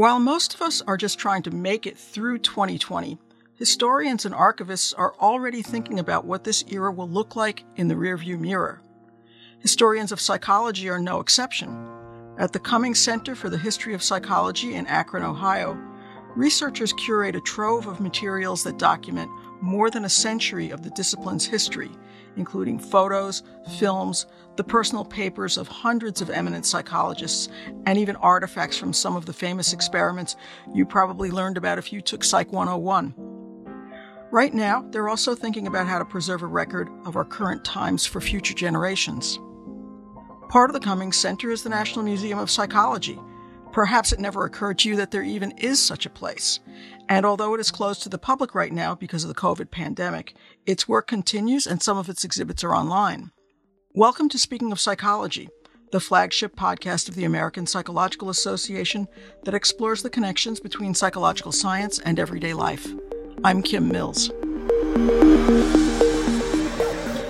While most of us are just trying to make it through 2020, historians and archivists are already thinking about what this era will look like in the rearview mirror. Historians of psychology are no exception. At the Cummings Center for the History of Psychology in Akron, Ohio, researchers curate a trove of materials that document more than a century of the discipline's history, including photos, films, the personal papers of hundreds of eminent psychologists, and even artifacts from some of the famous experiments you probably learned about if you took Psych 101. Right now, they're also thinking about how to preserve a record of our current times for future generations. Part of the Cummings Center is the National Museum of Psychology, Perhaps it never occurred to you that there even is such a place. And although it is closed to the public right now because of the COVID pandemic, its work continues and some of its exhibits are online. Welcome to Speaking of Psychology, the flagship podcast of the American Psychological Association that explores the connections between psychological science and everyday life. I'm Kim Mills.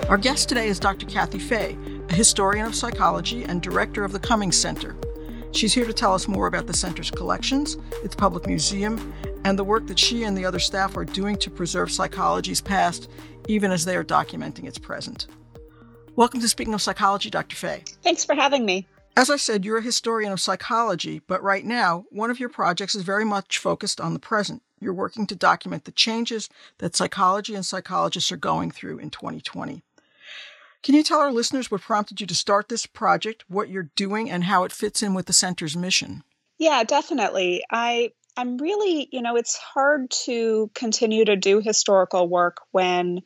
Our guest today is Dr. Cathy Faye, a historian of psychology and director of the Cummings Center. She's here to tell us more about the center's collections, its public museum, and the work that she and the other staff are doing to preserve psychology's past, even as they are documenting its present. Welcome to Speaking of Psychology, Dr. Faye. Thanks for having me. As I said, you're a historian of psychology, but right now, one of your projects is very much focused on the present. You're working to document the changes that psychology and psychologists are going through in 2020. Can you tell our listeners what prompted you to start this project, what you're doing, and how it fits in with the center's mission? Yeah, definitely. I I'm really, you know, it's hard to continue to do historical work when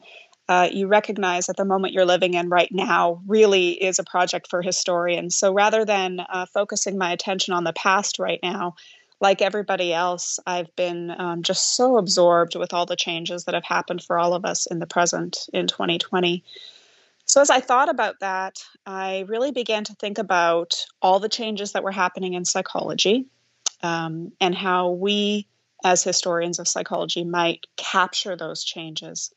uh, you recognize that the moment you're living in right now really is a project for historians. So rather than uh, focusing my attention on the past right now, like everybody else, I've been um, just so absorbed with all the changes that have happened for all of us in the present in 2020. So, as I thought about that, I really began to think about all the changes that were happening in psychology um, and how we, as historians of psychology, might capture those changes.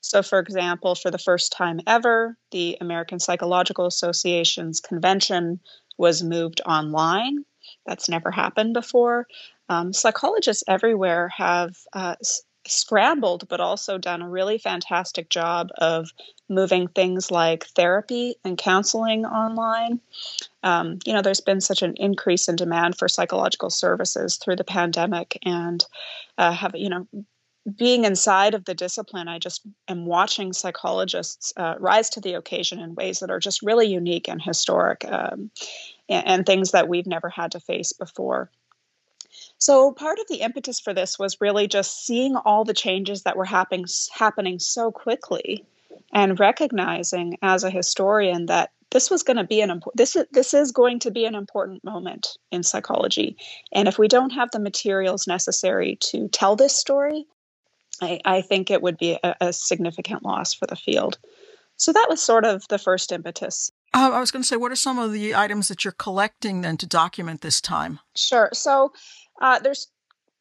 So, for example, for the first time ever, the American Psychological Association's convention was moved online. That's never happened before. Um, psychologists everywhere have uh, scrambled, but also done a really fantastic job of moving things like therapy and counseling online. Um, you know, there's been such an increase in demand for psychological services through the pandemic, and uh, have you know. Being inside of the discipline, I just am watching psychologists uh, rise to the occasion in ways that are just really unique and historic, um, and, and things that we've never had to face before. So part of the impetus for this was really just seeing all the changes that were happening happening so quickly and recognizing as a historian that this was going to be an important this is this is going to be an important moment in psychology and if we don't have the materials necessary to tell this story i, I think it would be a, a significant loss for the field so that was sort of the first impetus uh, I was going to say, what are some of the items that you're collecting then to document this time? Sure. So uh, there's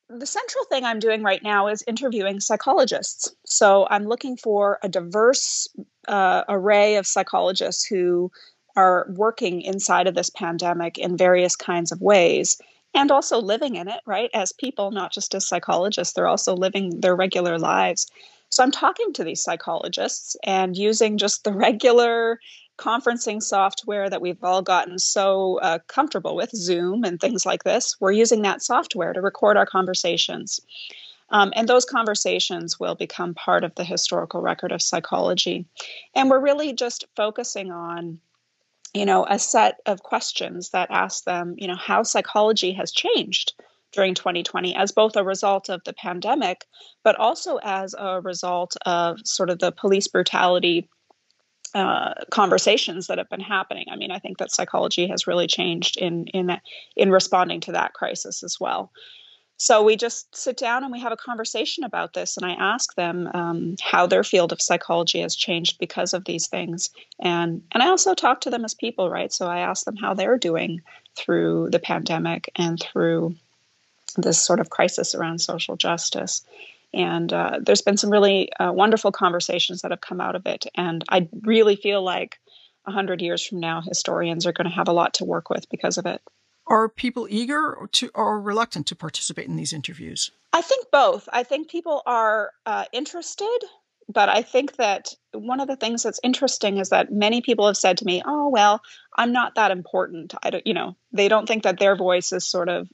the central thing I'm doing right now is interviewing psychologists. So I'm looking for a diverse uh, array of psychologists who are working inside of this pandemic in various kinds of ways and also living in it, right? As people, not just as psychologists, they're also living their regular lives. So I'm talking to these psychologists and using just the regular conferencing software that we've all gotten so uh, comfortable with, Zoom and things like this, we're using that software to record our conversations. Um, and those conversations will become part of the historical record of psychology. And we're really just focusing on, you know, a set of questions that ask them, you know, how psychology has changed during 2020 as both a result of the pandemic, but also as a result of sort of the police brutality uh, conversations that have been happening. I mean, I think that psychology has really changed in in in responding to that crisis as well. So we just sit down and we have a conversation about this, and I ask them um, how their field of psychology has changed because of these things, and and I also talk to them as people, right? So I ask them how they're doing through the pandemic and through this sort of crisis around social justice. And uh, there's been some really uh, wonderful conversations that have come out of it. And I really feel like 100 years from now, historians are going to have a lot to work with because of it. Are people eager to or reluctant to participate in these interviews? I think both. I think people are uh, interested, but I think that one of the things that's interesting is that many people have said to me, "Oh, well, I'm not that important." I don't, you know, they don't think that their voice is sort of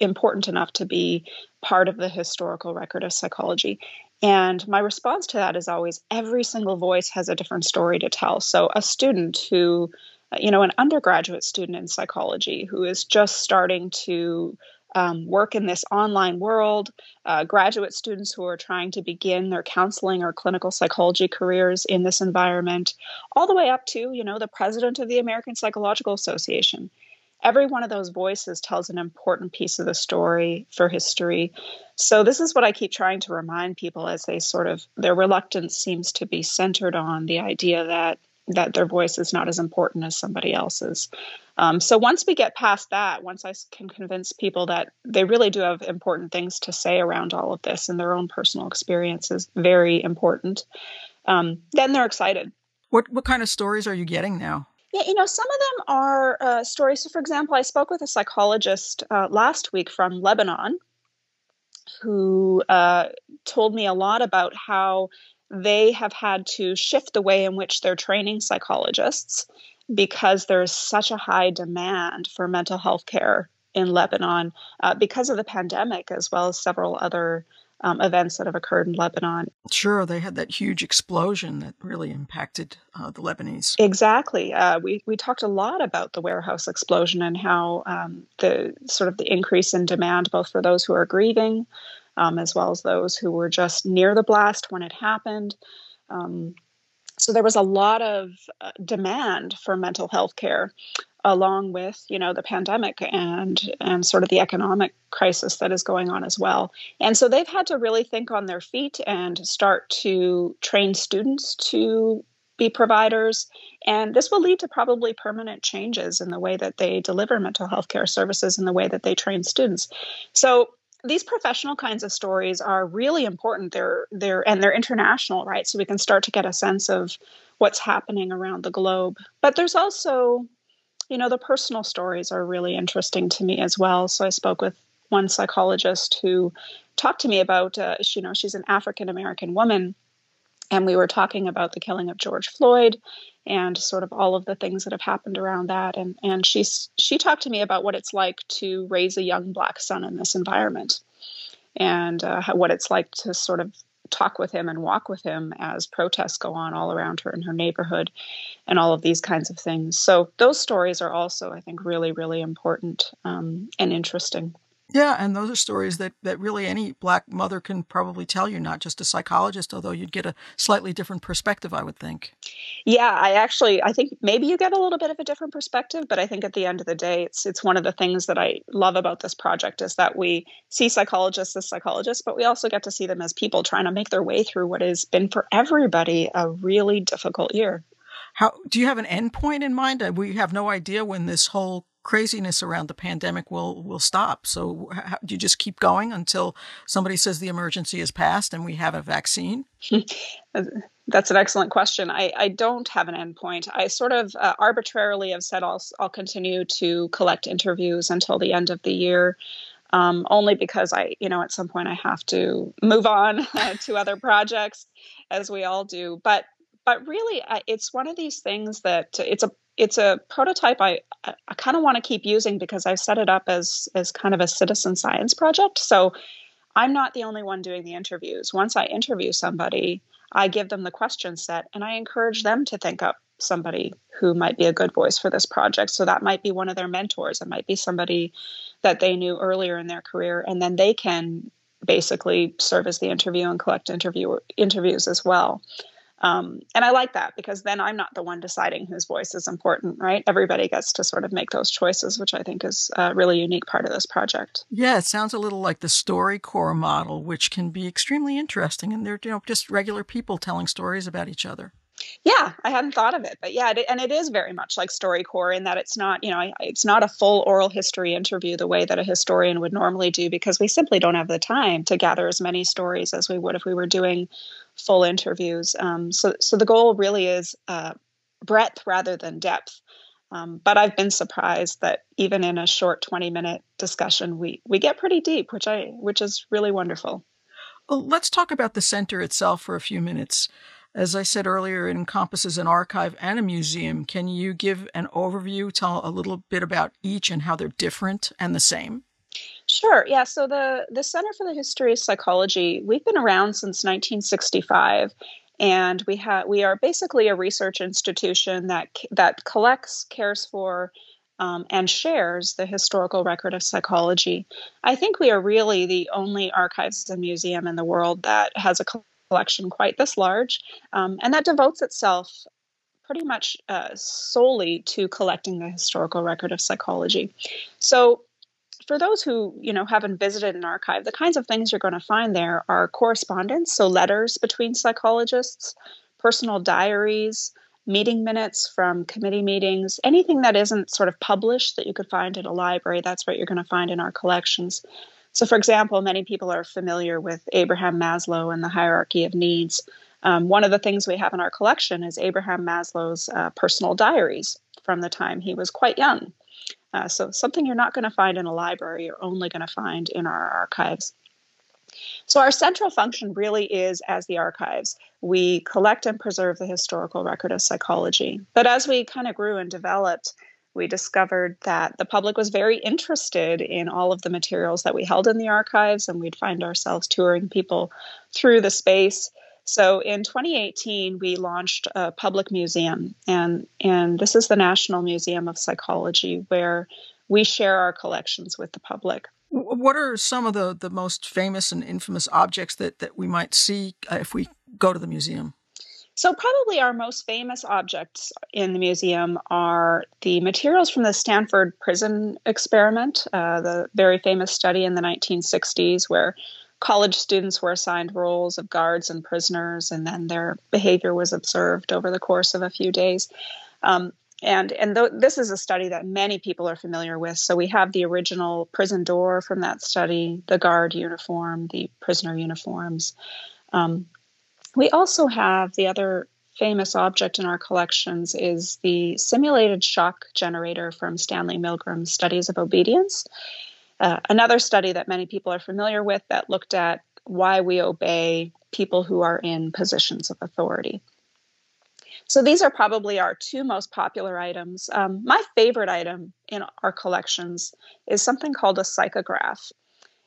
important enough to be part of the historical record of psychology. And my response to that is always every single voice has a different story to tell. So a student who you know, an undergraduate student in psychology who is just starting to um, work in this online world, uh, graduate students who are trying to begin their counseling or clinical psychology careers in this environment, all the way up to, you know, the president of the American Psychological Association. Every one of those voices tells an important piece of the story for history. So, this is what I keep trying to remind people as they sort of, their reluctance seems to be centered on the idea that that their voice is not as important as somebody else's. Um, so once we get past that, once I can convince people that they really do have important things to say around all of this and their own personal experience is very important, um, then they're excited. What what kind of stories are you getting now? Yeah, you know, some of them are uh, stories. So, for example, I spoke with a psychologist uh, last week from Lebanon who uh, told me a lot about how they have had to shift the way in which they're training psychologists because there's such a high demand for mental health care in Lebanon uh, because of the pandemic, as well as several other um, events that have occurred in Lebanon. Sure, they had that huge explosion that really impacted uh, the Lebanese. Exactly. Uh, we we talked a lot about the warehouse explosion and how um, the sort of the increase in demand, both for those who are grieving, um, as well as those who were just near the blast when it happened. Um, so there was a lot of uh, demand for mental health care along with you know the pandemic and and sort of the economic crisis that is going on as well. And so they've had to really think on their feet and start to train students to be providers. And this will lead to probably permanent changes in the way that they deliver mental health care services and the way that they train students. So these professional kinds of stories are really important. They're they're and they're international right? So we can start to get a sense of what's happening around the globe. But there's also you know the personal stories are really interesting to me as well. So i spoke with one psychologist who talked to me about uh, you know she's an african american woman and we were talking about the killing of george floyd and sort of all of the things that have happened around that. And and she's she talked to me about what it's like to raise a young black son in this environment, and uh, what it's like to sort of talk with him and walk with him as protests go on all around her in her neighborhood, and all of these kinds of things. So those stories are also, I think, really really important um, and interesting. Yeah, and those are stories that, that really any black mother can probably tell you, not just a psychologist, although you'd get a slightly different perspective, I would think. Yeah, I actually I think maybe you get a little bit of a different perspective, but I think at the end of the day it's it's one of the things that I love about this project is that we see psychologists as psychologists, but we also get to see them as people trying to make their way through what has been for everybody a really difficult year. How do you have an endpoint in mind? Uh, we have no idea when this whole craziness around the pandemic will will stop. So how, do you just keep going until somebody says the emergency is passed and we have a vaccine? That's an excellent question. I, I don't have an endpoint. I sort of uh, arbitrarily have said I'll I'll continue to collect interviews until the end of the year. Um, only because I, you know, at some point I have to move on to other projects, as we all do. But but really, it's one of these things that it's a it's a prototype I I kind of want to keep using because I've set it up as as kind of a citizen science project. So I'm not the only one doing the interviews. Once I interview somebody, I give them the question set and I encourage them to think up somebody who might be a good voice for this project. So that might be one of their mentors. It might be somebody that they knew earlier in their career, and then they can basically serve as the interview and collect interview interviews as well. Um, and I like that because then I'm not the one deciding whose voice is important, right? Everybody gets to sort of make those choices, which I think is a really unique part of this project. Yeah, it sounds a little like the StoryCorps model, which can be extremely interesting. And they're you know just regular people telling stories about each other. Yeah, I hadn't thought of it, but yeah, and it is very much like StoryCorps in that it's not, you know, it's not a full oral history interview the way that a historian would normally do because we simply don't have the time to gather as many stories as we would if we were doing full interviews. Um, so, so the goal really is uh, breadth rather than depth. Um, but I've been surprised that even in a short 20 minute discussion, we, we get pretty deep, which I which is really wonderful. Well, let's talk about the center itself for a few minutes. As I said earlier, it encompasses an archive and a museum. Can you give an overview, tell a little bit about each and how they're different and the same? Sure. Yeah. So the the Center for the History of Psychology, we've been around since 1965, and we have we are basically a research institution that that collects, cares for, um, and shares the historical record of psychology. I think we are really the only archives and museum in the world that has a collection quite this large, um, and that devotes itself pretty much uh, solely to collecting the historical record of psychology. So for those who you know haven't visited an archive the kinds of things you're going to find there are correspondence so letters between psychologists personal diaries meeting minutes from committee meetings anything that isn't sort of published that you could find in a library that's what you're going to find in our collections so for example many people are familiar with abraham maslow and the hierarchy of needs um, one of the things we have in our collection is abraham maslow's uh, personal diaries from the time he was quite young uh, so, something you're not going to find in a library, you're only going to find in our archives. So, our central function really is as the archives. We collect and preserve the historical record of psychology. But as we kind of grew and developed, we discovered that the public was very interested in all of the materials that we held in the archives, and we'd find ourselves touring people through the space so in 2018, we launched a public museum, and, and this is the National Museum of Psychology, where we share our collections with the public. What are some of the, the most famous and infamous objects that, that we might see uh, if we go to the museum? So, probably our most famous objects in the museum are the materials from the Stanford prison experiment, uh, the very famous study in the 1960s where college students were assigned roles of guards and prisoners, and then their behavior was observed over the course of a few days. Um, and and th- this is a study that many people are familiar with. So we have the original prison door from that study, the guard uniform, the prisoner uniforms. Um, we also have the other famous object in our collections is the simulated shock generator from Stanley Milgram's Studies of Obedience. Uh, another study that many people are familiar with that looked at why we obey people who are in positions of authority. So these are probably our two most popular items. Um, my favorite item in our collections is something called a psychograph.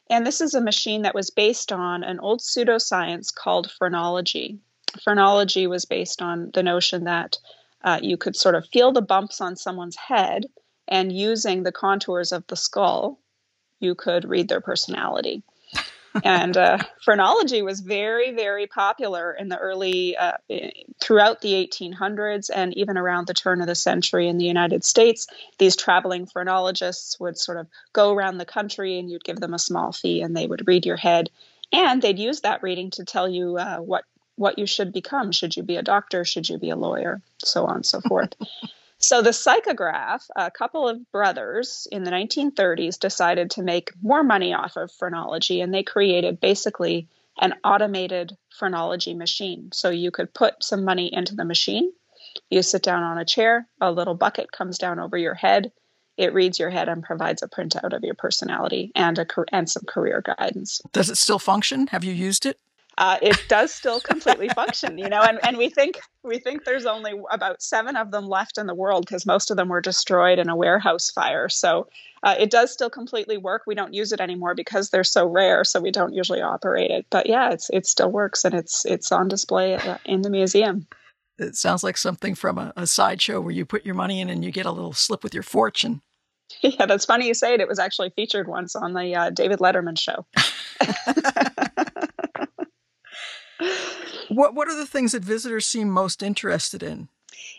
And this is a machine that was based on an old pseudoscience called phrenology. Phrenology was based on the notion that uh, you could sort of feel the bumps on someone's head and using the contours of the skull, you could read their personality. And uh, phrenology was very, very popular in the early, uh, throughout the 1800s and even around the turn of the century in the United States. These traveling phrenologists would sort of go around the country and you'd give them a small fee and they would read your head. And they'd use that reading to tell you uh, what what you should become. Should you be a doctor? Should you be a lawyer? So on and so forth. So the psychograph, a couple of brothers in the 1930s decided to make more money off of phrenology, and they created basically an automated phrenology machine. So you could put some money into the machine. You sit down on a chair, a little bucket comes down over your head. It reads your head and provides a printout of your personality and a and some career guidance. Does it still function? Have you used it? Uh, it does still completely function, you know, and, and we think we think there's only about seven of them left in the world because most of them were destroyed in a warehouse fire. So uh, it does still completely work. We don't use it anymore because they're so rare, so we don't usually operate it. But yeah, it's it still works and it's it's on display in the museum. It sounds like something from a, a sideshow where you put your money in and you get a little slip with your fortune. Yeah, that's funny you say it. It was actually featured once on the uh, David Letterman show. what What are the things that visitors seem most interested in?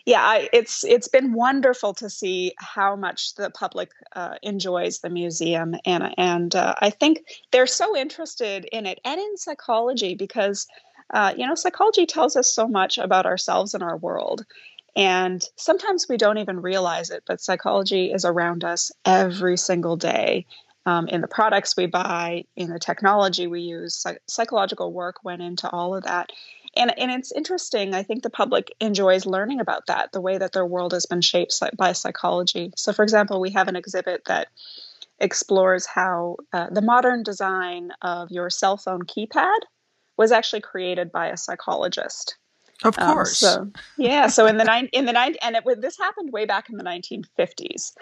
Yeah, I, it's it's been wonderful to see how much the public uh, enjoys the museum, and and uh, I think they're so interested in it and in psychology because uh, you know psychology tells us so much about ourselves and our world, and sometimes we don't even realize it, but psychology is around us every single day. Um, in the products we buy, in the technology we use, psych- psychological work went into all of that and and it's interesting. I think the public enjoys learning about that, the way that their world has been shaped by psychology. So, for example, we have an exhibit that explores how uh, the modern design of your cell phone keypad was actually created by a psychologist. Of um, course. Um, so yeah, so in the nine in the nine and it this happened way back in the 1950s.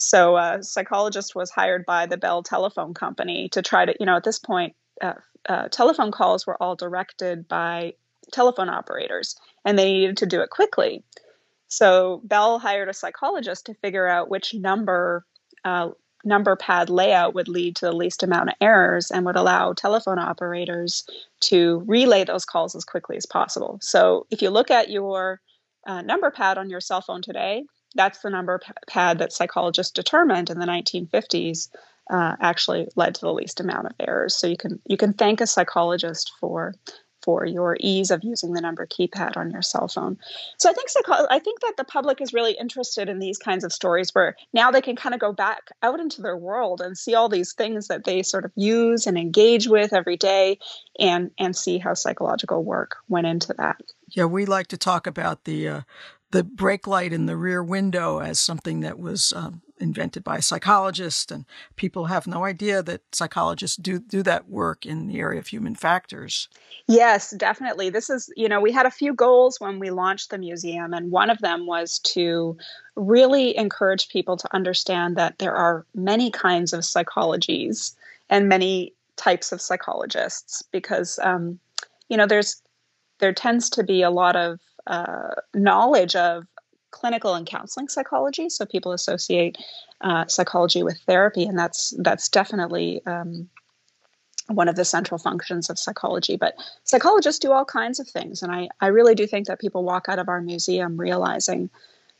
So a psychologist was hired by the Bell Telephone Company to try to, you know, at this point, uh, uh, telephone calls were all directed by telephone operators, and they needed to do it quickly. So Bell hired a psychologist to figure out which number uh, number pad layout would lead to the least amount of errors and would allow telephone operators to relay those calls as quickly as possible. So if you look at your uh, number pad on your cell phone today, that's the number pad that psychologists determined in the 1950s uh, actually led to the least amount of errors. So you can you can thank a psychologist for for your ease of using the number keypad on your cell phone. So I think psycho- I think that the public is really interested in these kinds of stories where now they can kind of go back out into their world and see all these things that they sort of use and engage with every day and and see how psychological work went into that. Yeah, we like to talk about the uh, the brake light in the rear window as something that was um, invented by a psychologist, and people have no idea that psychologists do do that work in the area of human factors. Yes, definitely. This is, you know, we had a few goals when we launched the museum, and one of them was to really encourage people to understand that there are many kinds of psychologies and many types of psychologists because, um, you know, there's there tends to be a lot of uh, knowledge of clinical and counseling psychology. So people associate uh, psychology with therapy, and that's that's definitely um, one of the central functions of psychology. But psychologists do all kinds of things, and I I really do think that people walk out of our museum realizing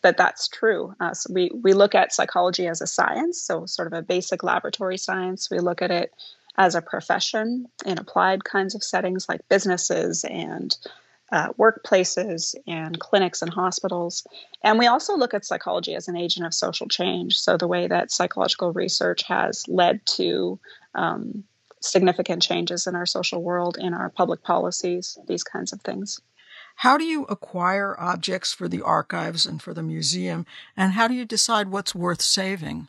that that's true. Uh, so we we look at psychology as a science, so sort of a basic laboratory science. We look at it as a profession in applied kinds of settings like businesses and uh, workplaces and clinics and hospitals. And we also look at psychology as an agent of social change. So, the way that psychological research has led to um, significant changes in our social world, in our public policies, these kinds of things. How do you acquire objects for the archives and for the museum? And how do you decide what's worth saving?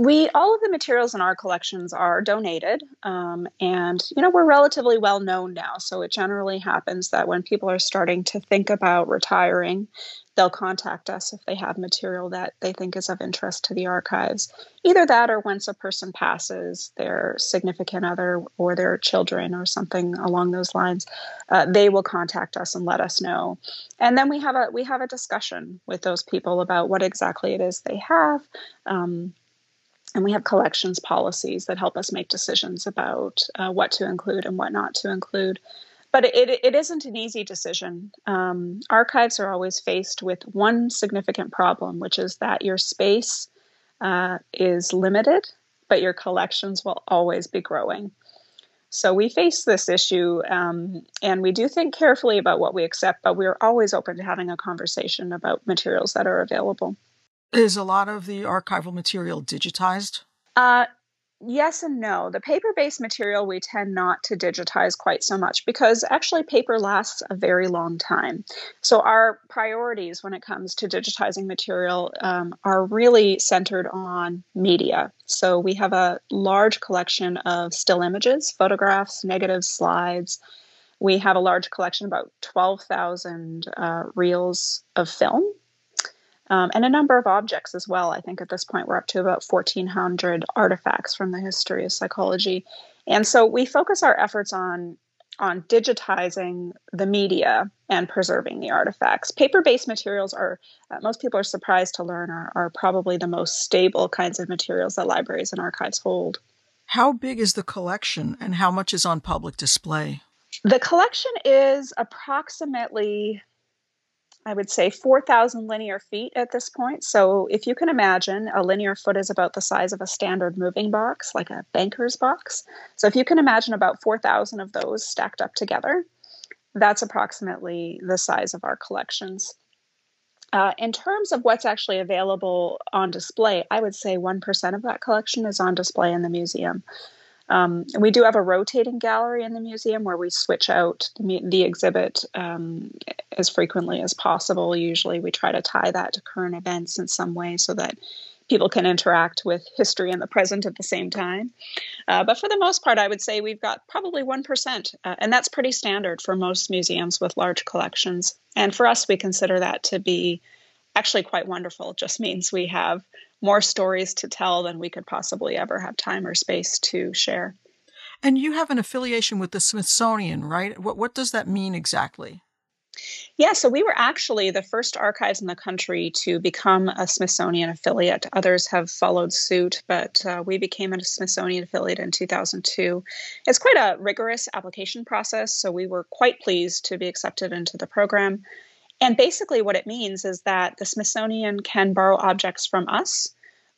We all of the materials in our collections are donated um, and you know we're relatively well known now. So it generally happens that when people are starting to think about retiring they'll contact us if they have material that they think is of interest to the archives. Either that or once a person passes their significant other or their children or something along those lines uh, they will contact us and let us know. And then we have a we have a discussion with those people about what exactly it is they have um, and we have collections policies that help us make decisions about uh, what to include and what not to include. But it, it isn't an easy decision. Um, archives are always faced with one significant problem, which is that your space uh, is limited, but your collections will always be growing. So we face this issue um, and we do think carefully about what we accept, but we're always open to having a conversation about materials that are available. Is a lot of the archival material digitized? Uh, yes and no. The paper based material we tend not to digitize quite so much because actually paper lasts a very long time. So our priorities when it comes to digitizing material um, are really centered on media. So we have a large collection of still images, photographs, negatives, slides. We have a large collection, about 12,000 uh, reels of film um, and a number of objects as well. I think at this point we're up to about 1,400 artifacts from the history of psychology. And so we focus our efforts on on digitizing the media and preserving the artifacts. Paper-based materials are uh, most people are surprised to learn are, are probably the most stable kinds of materials that libraries and archives hold. How big is the collection and how much is on public display? The collection is approximately I would say 4,000 linear feet at this point. So if you can imagine, a linear foot is about the size of a standard moving box, like a banker's box. So if you can imagine about 4,000 of those stacked up together, that's approximately the size of our collections. Uh, in terms of what's actually available on display, I would say 1% of that collection is on display in the museum. Um, we do have a rotating gallery in the museum where we switch out the, the exhibit um, as frequently as possible. Usually, we try to tie that to current events in some way so that people can interact with history and the present at the same time. Uh, but for the most part, I would say we've got probably 1%, uh, and that's pretty standard for most museums with large collections. And for us, we consider that to be actually quite wonderful. It just means we have more stories to tell than we could possibly ever have time or space to share. And you have an affiliation with the Smithsonian, right? What, what does that mean exactly? Yeah, so we were actually the first archives in the country to become a Smithsonian affiliate. Others have followed suit, but uh, we became a Smithsonian affiliate in 2002. It's quite a rigorous application process, so we were quite pleased to be accepted into the program. And basically, what it means is that the Smithsonian can borrow objects from us.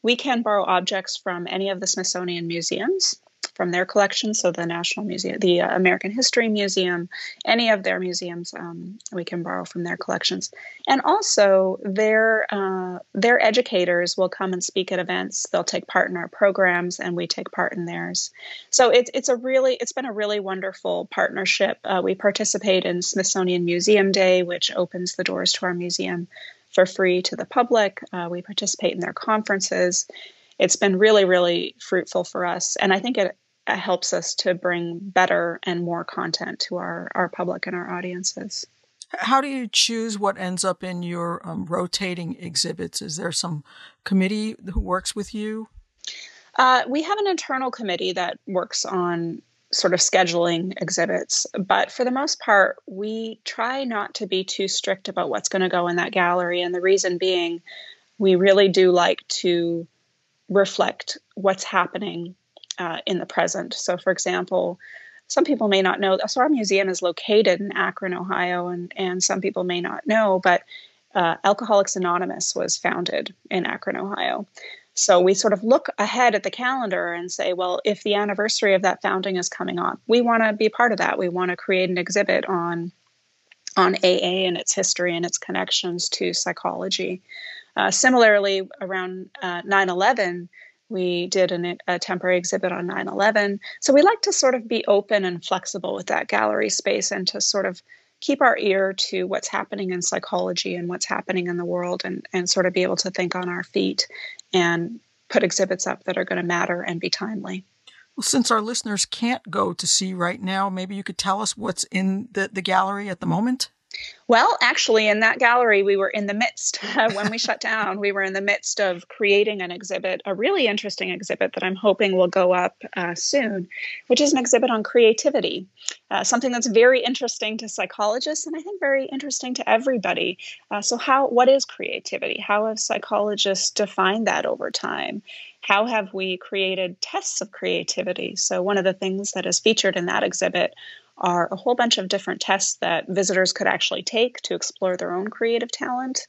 We can borrow objects from any of the Smithsonian museums from their collection. So the National Museum, the uh, American History Museum, any of their museums, um, we can borrow from their collections. And also, their uh, their educators will come and speak at events. They'll take part in our programs, and we take part in theirs. So it's it's a really it's been a really wonderful partnership. Uh, we participate in Smithsonian Museum Day, which opens the doors to our museum for free to the public. Uh, we participate in their conferences it's been really, really fruitful for us. And I think it uh, helps us to bring better and more content to our, our public and our audiences. How do you choose what ends up in your um, rotating exhibits? Is there some committee who works with you? Uh, we have an internal committee that works on sort of scheduling exhibits, but for the most part, we try not to be too strict about what's going to go in that gallery. And the reason being, we really do like to reflect what's happening uh, in the present. So, for example, some people may not know. So, our museum is located in Akron, Ohio, and, and some people may not know, but uh, Alcoholics Anonymous was founded in Akron, Ohio. So, we sort of look ahead at the calendar and say, well, if the anniversary of that founding is coming up, we want to be part of that. We want to create an exhibit on on AA and its history and its connections to psychology. Uh, similarly, around uh, 9 11, we did an, a temporary exhibit on 9 11. So we like to sort of be open and flexible with that gallery space and to sort of keep our ear to what's happening in psychology and what's happening in the world and, and sort of be able to think on our feet and put exhibits up that are going to matter and be timely. Well, since our listeners can't go to see right now, maybe you could tell us what's in the, the gallery at the moment? Well, actually, in that gallery, we were in the midst, when we shut down, we were in the midst of creating an exhibit, a really interesting exhibit that I'm hoping will go up uh, soon, which is an exhibit on creativity, uh, something that's very interesting to psychologists and I think very interesting to everybody. Uh, so, how what is creativity? How have psychologists defined that over time? How have we created tests of creativity? So, one of the things that is featured in that exhibit are a whole bunch of different tests that visitors could actually take to explore their own creative talent.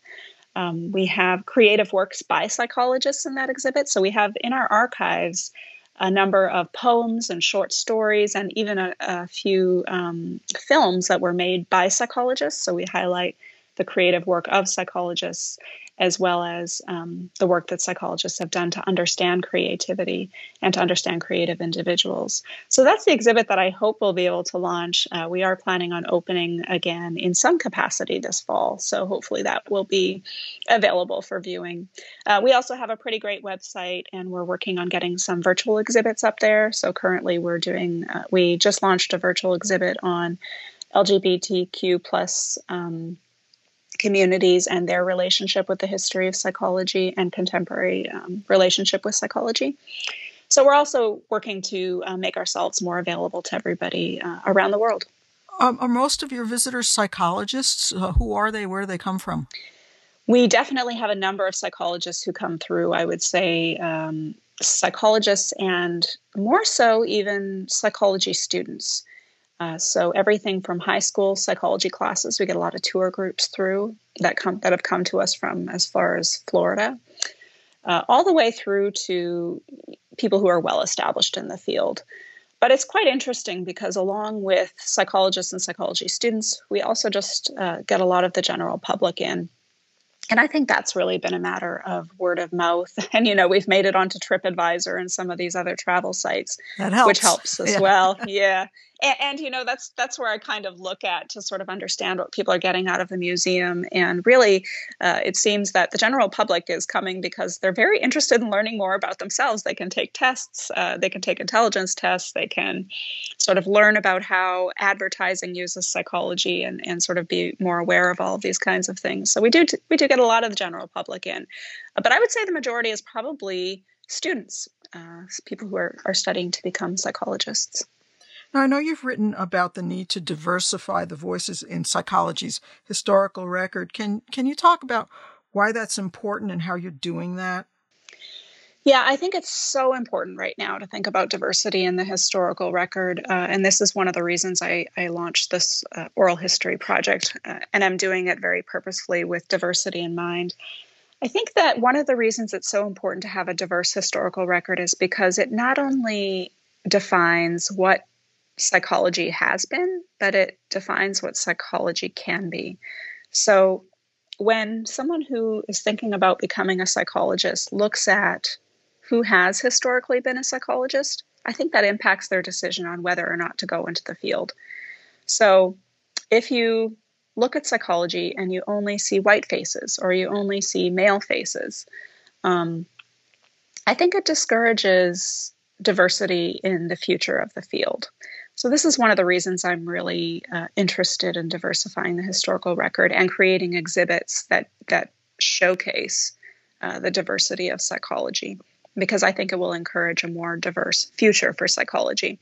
Um, we have creative works by psychologists in that exhibit. So we have in our archives a number of poems and short stories, and even a, a few um, films that were made by psychologists. So we highlight the creative work of psychologists as well as um, the work that psychologists have done to understand creativity and to understand creative individuals. So that's the exhibit that I hope we'll be able to launch. Uh, we are planning on opening again in some capacity this fall, so hopefully that will be available for viewing. Uh, we also have a pretty great website, and we're working on getting some virtual exhibits up there. So currently, we're doing uh, we just launched a virtual exhibit on LGBTQ plus. Um, communities and their relationship with the history of psychology and contemporary um, relationship with psychology. So we're also working to uh, make ourselves more available to everybody uh, around the world. Um, are most of your visitors psychologists? Uh, who are they? Where do they come from? We definitely have a number of psychologists who come through. I would say um, psychologists and more so even psychology students. Uh, so everything from high school psychology classes, we get a lot of tour groups through that come that have come to us from as far as Florida, uh, all the way through to people who are well established in the field. But it's quite interesting because along with psychologists and psychology students, we also just uh, get a lot of the general public in. and I think that's really been a matter of word of mouth. And, you know, we've made it onto TripAdvisor and some of these other travel sites, helps. which helps as yeah. well. Yeah and, and, you know that's that's where I kind of look at to sort of understand what people are getting out of the museum. And really, uh, it seems that the general public is coming because they're very interested in learning more about themselves. They can take tests, uh, they can take intelligence tests, they can sort of learn about how advertising uses psychology, and and sort of be more aware of all of these kinds of things. So we do t- we do get a lot of the general public in, uh, but I would say the majority is probably students, uh, people who are, are studying to become psychologists. Now, I know you've written about the need to diversify the voices in psychology's historical record. Can can you talk about why that's important and how you're doing that? Yeah, I think it's so important right now to think about diversity in the historical record. Uh, and this is one of the reasons I, I launched this uh, oral history project. Uh, and I'm doing it very purposefully with diversity in mind. I think that one of the reasons it's so important to have a diverse historical record is because it not only defines what psychology has been, but it defines what psychology can be. So when someone who is thinking about becoming a psychologist looks at who has historically been a psychologist, I think that impacts their decision on whether or not to go into the field. So if you look at psychology and you only see white faces or you only see male faces, um, I think it discourages diversity in the future of the field. So, this is one of the reasons I'm really uh, interested in diversifying the historical record and creating exhibits that, that showcase uh, the diversity of psychology, because I think it will encourage a more diverse future for psychology.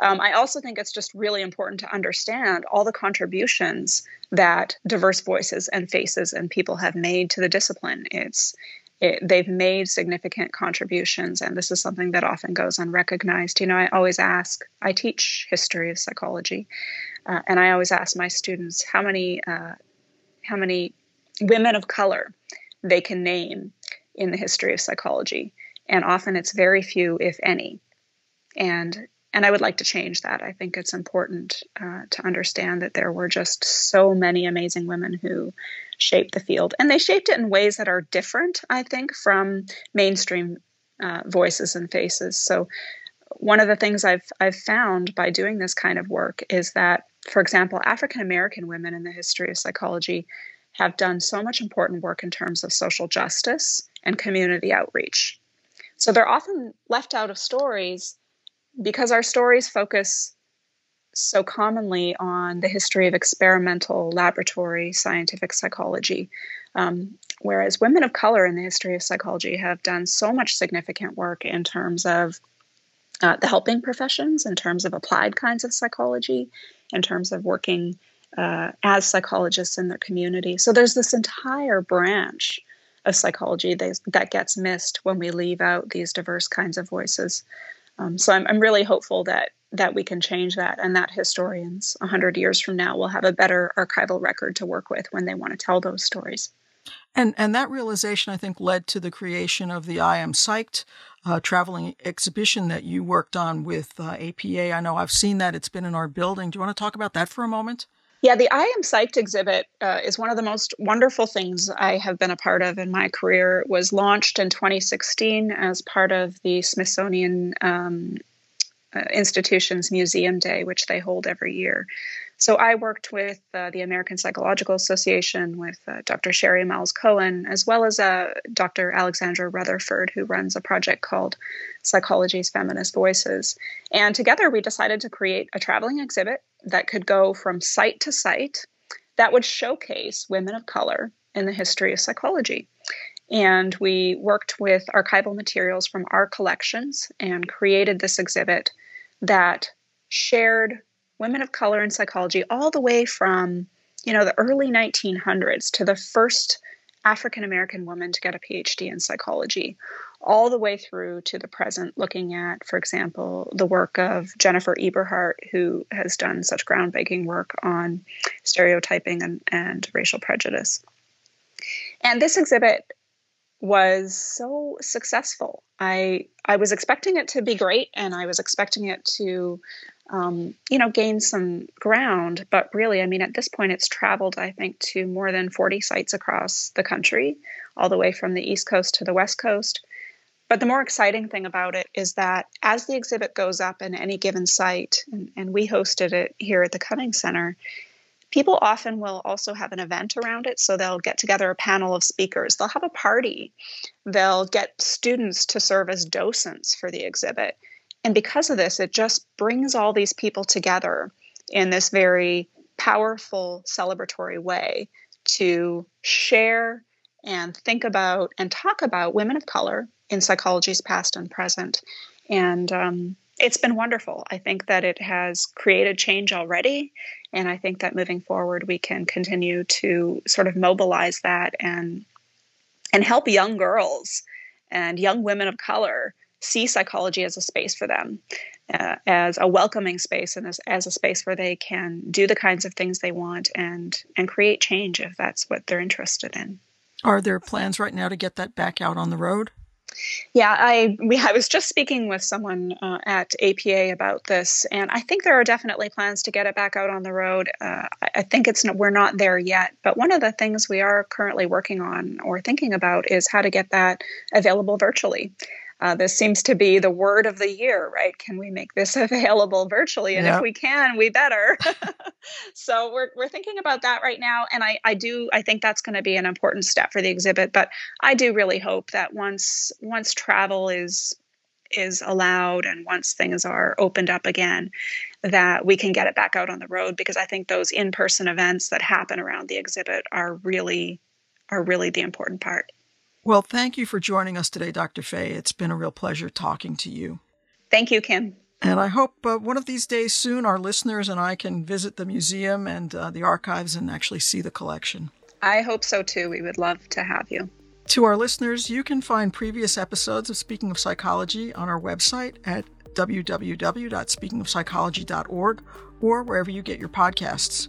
Um, I also think it's just really important to understand all the contributions that diverse voices and faces and people have made to the discipline. It's it, they've made significant contributions, and this is something that often goes unrecognized. You know, I always ask, I teach history of psychology, uh, and I always ask my students how many uh, how many women of color they can name in the history of psychology, and often it's very few, if any. And and I would like to change that. I think it's important uh, to understand that there were just so many amazing women who shaped the field, and they shaped it in ways that are different, I think, from mainstream uh, voices and faces. So, one of the things I've I've found by doing this kind of work is that, for example, African American women in the history of psychology have done so much important work in terms of social justice and community outreach. So they're often left out of stories because our stories focus so commonly on the history of experimental laboratory scientific psychology. Um, whereas women of color in the history of psychology have done so much significant work in terms of uh, the helping professions, in terms of applied kinds of psychology, in terms of working uh, as psychologists in their community. So there's this entire branch of psychology that, that gets missed when we leave out these diverse kinds of voices. Um, so I'm, I'm really hopeful that that we can change that and that historians 100 years from now will have a better archival record to work with when they want to tell those stories. And and that realization, I think, led to the creation of the I Am Psyched uh, traveling exhibition that you worked on with uh, APA. I know I've seen that; it's been in our building. Do you want to talk about that for a moment? Yeah, the I Am Psyched exhibit uh, is one of the most wonderful things I have been a part of in my career. It was launched in 2016 as part of the Smithsonian um, uh, Institution's Museum Day, which they hold every year. So I worked with uh, the American Psychological Association, with uh, Dr. Sherry Miles Cohen, as well as uh, Dr. Alexandra Rutherford, who runs a project called Psychology's Feminist Voices. And together we decided to create a traveling exhibit that could go from site to site that would showcase women of color in the history of psychology. And we worked with archival materials from our collections and created this exhibit that shared women of color in psychology all the way from, you know, the early 1900s to the first African American woman to get a PhD in psychology, all the way through to the present, looking at, for example, the work of Jennifer Eberhardt, who has done such groundbreaking work on stereotyping and, and racial prejudice. And this exhibit was so successful. I I was expecting it to be great, and I was expecting it to um, you know, gain some ground. But really, I mean, at this point, it's traveled, I think, to more than 40 sites across the country, all the way from the East Coast to the West Coast. But the more exciting thing about it is that as the exhibit goes up in any given site, and, and we hosted it here at the Cummings Center, people often will also have an event around it. So they'll get together a panel of speakers, they'll have a party, they'll get students to serve as docents for the exhibit. And because of this, it just brings all these people together in this very powerful celebratory way to share and think about and talk about women of color in psychology's past and present. And um, it's been wonderful. I think that it has created change already. And I think that moving forward, we can continue to sort of mobilize that and and help young girls and young women of color see psychology as a space for them, uh, as a welcoming space, and as, as a space where they can do the kinds of things they want and and create change if that's what they're interested in. Are there plans right now to get that back out on the road? Yeah, I we, I was just speaking with someone uh, at APA about this, and I think there are definitely plans to get it back out on the road. Uh, I, I, think it's we're not there yet, but one of the things we are currently working on or thinking about is how to get that available virtually. Uh, this seems to be the word of the year, right? Can we make this available virtually? And if we can, we better. so we're, we're thinking about that right now. And I, I do, I think that's going to be an important step for the exhibit. But I do really hope that once, once travel is, is allowed and once things are opened up again, that we can get it back out on the road because I think those in-person events that happen around the exhibit are really, are really the important part. Well, thank you for joining us today, Dr. Faye. It's been a real pleasure talking to you. Thank you, Kim. And I hope uh, one of these days soon our listeners and I can visit the museum and uh, the archives and actually see the collection. I hope so too. We would love to have you. To our listeners, you can find previous episodes of Speaking of Psychology on our website at www.speakingofpsychology.org or wherever you get your podcasts.